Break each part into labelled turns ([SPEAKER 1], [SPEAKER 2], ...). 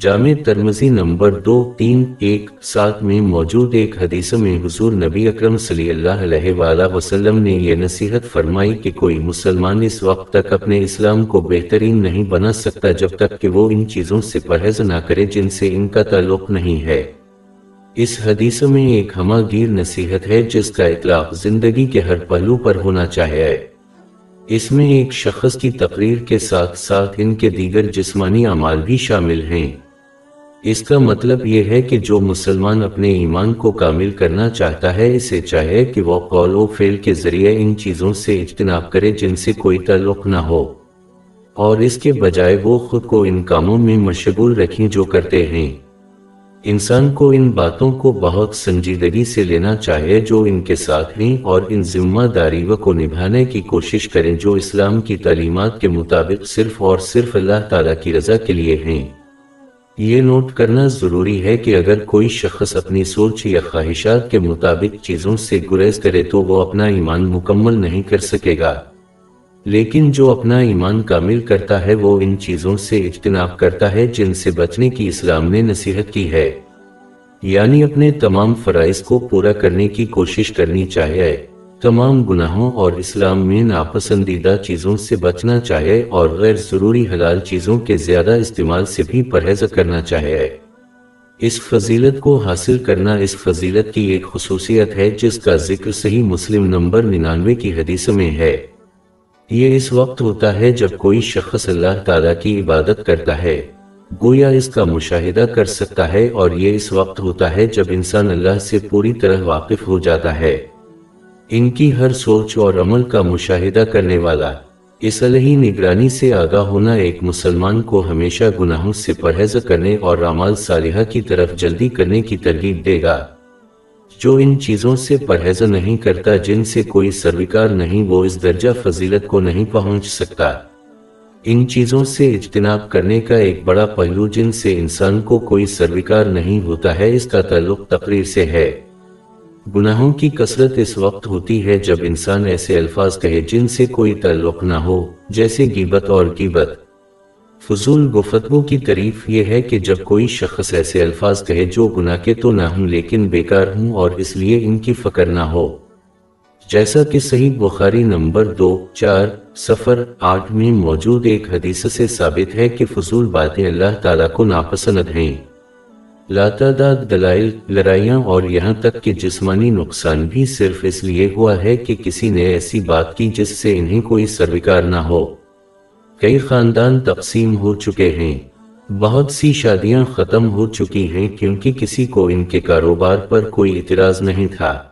[SPEAKER 1] جامع ترمزی number دو تین ایک سات میں موجود ایک حدیث میں حضور نبی اکرم صلی اللہ علیہ وآلہ وسلم نے یہ نصیحت فرمائی کہ کوئی مسلمان اس وقت تک اپنے اسلام کو بہترین نہیں بنا سکتا جب تک کہ وہ ان چیزوں سے پرہز نہ کرے جن سے ان کا تعلق نہیں ہے۔ اس حدیث میں ایک ہمہ گیر نصیحت ہے جس کا اطلاق زندگی کے ہر پہلو پر ہونا چاہیے اس میں ایک شخص کی تقریر کے ساتھ ساتھ ان کے دیگر جسمانی عمال بھی شامل ہیں۔ اس کا مطلب یہ ہے کہ جو مسلمان اپنے ایمان کو کامل کرنا چاہتا ہے، اسے چاہے کہ وہ قول و فعل کے ذریعے ان چیزوں سے اجتناب کرے جن سے کوئی تعلق نہ ہو۔ اور اس کے بجائے وہ خود کو ان کاموں میں مشغول رکھیں جو کرتے ہیں۔ انسان کو ان باتوں کو بہت سنجیدگی سے لینا چاہے جو ان کے ساتھ ہیں اور ان ذمہ داریوں کو نبھانے کی کوشش کریں جو اسلام کی تعلیمات کے مطابق صرف اور صرف اللہ تعالیٰ کی رضا کے لیے ہیں۔ یہ نوٹ کرنا ضروری ہے کہ اگر کوئی شخص اپنی سوچ یا خواہشات کے مطابق چیزوں سے گریز کرے تو وہ اپنا ایمان مکمل نہیں کر سکے گا۔ لیکن جو اپنا ایمان کامل کرتا ہے، وہ ان چیزوں سے اجتناب کرتا ہے جن سے بچنے کی اسلام نے نصیحت کی ہے۔ یعنی اپنے تمام فرائض کو پورا کرنے کی کوشش کرنی چاہیے۔ تمام گناہوں اور اسلام میں ناپسندیدہ چیزوں سے بچنا چاہے اور غیر ضروری حلال چیزوں کے زیادہ استعمال سے بھی پرہیز کرنا چاہے۔ اس فضیلت کو حاصل کرنا اس فضیلت کی ایک خصوصیت ہے جس کا ذکر صحیح مسلم نمبر ننانوے کی حدیث میں ہے۔ یہ اس وقت ہوتا ہے جب کوئی شخص اللہ تعالیٰ کی عبادت کرتا ہے۔ گویا اس کا مشاہدہ کر سکتا ہے اور یہ اس وقت ہوتا ہے جب انسان اللہ سے پوری طرح واقف ہو جاتا ہے۔ ان کی ہر سوچ اور عمل کا مشاہدہ کرنے والا۔ اس علیہ نگرانی سے آگاہ ہونا ایک مسلمان کو ہمیشہ گناہوں سے پرہیز کرنے اور عمال صالحہ کی طرف جلدی کرنے کی ترغیب دے گا۔ جو ان چیزوں سے پرہیز نہیں کرتا، جن سے کوئی سروکار نہیں، وہ اس درجہ فضیلت کو نہیں پہنچ سکتا۔ ان چیزوں سے اجتناب کرنے کا ایک بڑا پہلو جن سے انسان کو کوئی سروکار نہیں ہوتا ہے، اس کا تعلق تقریر سے ہے۔ گناہوں کی کثرت اس وقت ہوتی ہے جب انسان ایسے الفاظ کہے جن سے کوئی تعلق نہ ہو، جیسے گیبت اور گیبت۔ فضول گفتگو کی تعریف یہ ہے کہ جب کوئی شخص ایسے الفاظ کہے جو گناہ کے تو نہ ہوں لیکن بیکار ہوں اور اس لیے ان کی فکر نہ ہو۔ جیسا کہ صحیح بخاری نمبر دو، چار سفر آٹھ میں موجود ایک حدیث سے ثابت ہے کہ فضول باتیں اللہ تعالیٰ کو ناپسند ہیں۔ لاتعداد دلائل، لڑائیاں اور یہاں تک کہ جسمانی نقصان بھی صرف اس لیے ہوا ہے کہ کسی نے ایسی بات کی جس سے انہیں کوئی سروکار نہ ہو۔ کئی خاندان تقسیم ہو چکے ہیں۔ بہت سی شادیاں ختم ہو چکی ہیں کیونکہ کسی کو ان کے کاروبار پر کوئی اعتراض نہیں تھا۔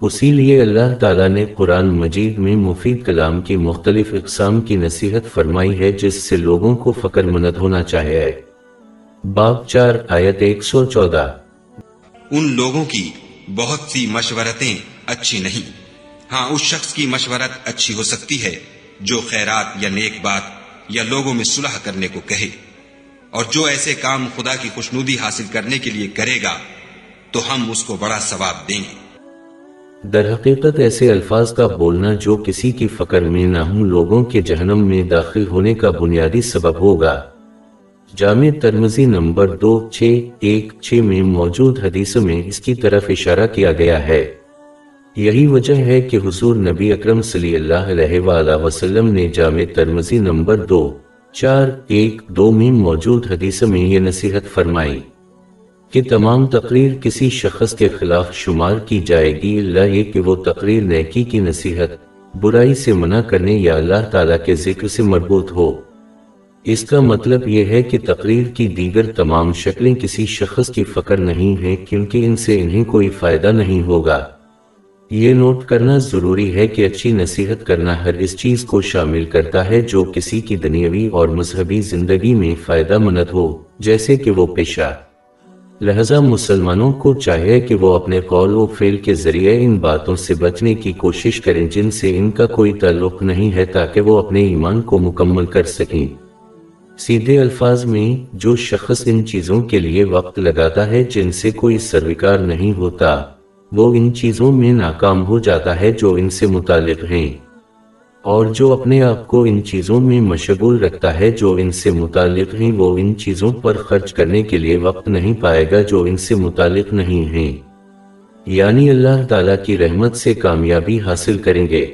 [SPEAKER 1] اسی لیے اللہ تعالیٰ نے قرآن مجید میں مفید کلام کی مختلف اقسام کی نصیحت فرمائی ہے جس سے لوگوں کو فکر مند ہونا چاہیے۔ باب چار آیت ایک سو چودہ۔
[SPEAKER 2] ان لوگوں کی بہت سی مشورتیں اچھی نہیں۔ ہاں اس شخص کی مشورت اچھی ہو سکتی ہے جو خیرات یا نیک بات یا لوگوں میں صلح کرنے کو کہے۔ اور جو ایسے کام خدا کی خوشنودی حاصل کرنے کے لیے کرے گا تو ہم اس کو بڑا ثواب دیں گے۔
[SPEAKER 1] در حقیقت ایسے الفاظ کا بولنا جو کسی کی فکر میں نہ ہوں لوگوں کے جہنم میں داخل ہونے کا بنیادی سبب ہوگا۔ جامع ترمزی نمبر دو، چھ، ایک، چھ میں موجود حدیث میں اس کی طرف اشارہ کیا گیا ہے۔ یہی وجہ ہے کہ حضور نبی اکرم صلی اللہ علیہ وآلہ وسلم نے جامع ترمزی نمبر دو، چار، ایک، دو میں موجود حدیث میں یہ نصیحت فرمائی کہ تمام تقریر کسی شخص کے خلاف شمار کی جائے گی، اللہ یہ کہ وہ تقریر نیکی کی نصیحت، برائی سے منع کرنے یا اللہ تعالیٰ کے ذکر سے مربوط ہو۔ اس کا مطلب یہ ہے کہ تقریر کی دیگر تمام شکلیں کسی شخص کی فکر نہیں ہیں کیونکہ ان سے انہیں کوئی فائدہ نہیں ہوگا۔ یہ نوٹ کرنا ضروری ہے کہ اچھی نصیحت کرنا ہر اس چیز کو شامل کرتا ہے جو کسی کی دنیاوی اور مذہبی زندگی میں فائدہ مند ہو، جیسے کہ وہ پیشہ۔ لہذا مسلمانوں کو چاہیے کہ وہ اپنے قول و فعل کے ذریعے ان باتوں سے بچنے کی کوشش کریں جن سے ان کا کوئی تعلق نہیں ہے تاکہ وہ اپنے ایمان کو مکمل کر سکیں۔ سیدھے الفاظ میں، جو شخص ان چیزوں کے لیے وقت لگاتا ہے جن سے کوئی سروکار نہیں ہوتا، وہ ان چیزوں میں ناکام ہو جاتا ہے جو ان سے متعلق ہیں۔ اور جو اپنے آپ کو ان چیزوں میں مشغول رکھتا ہے جو ان سے متعلق ہیں، وہ ان چیزوں پر خرچ کرنے کے لیے وقت نہیں پائے گا جو ان سے متعلق نہیں ہیں۔ یعنی اللہ تعالیٰ کی رحمت سے کامیابی حاصل کریں گے۔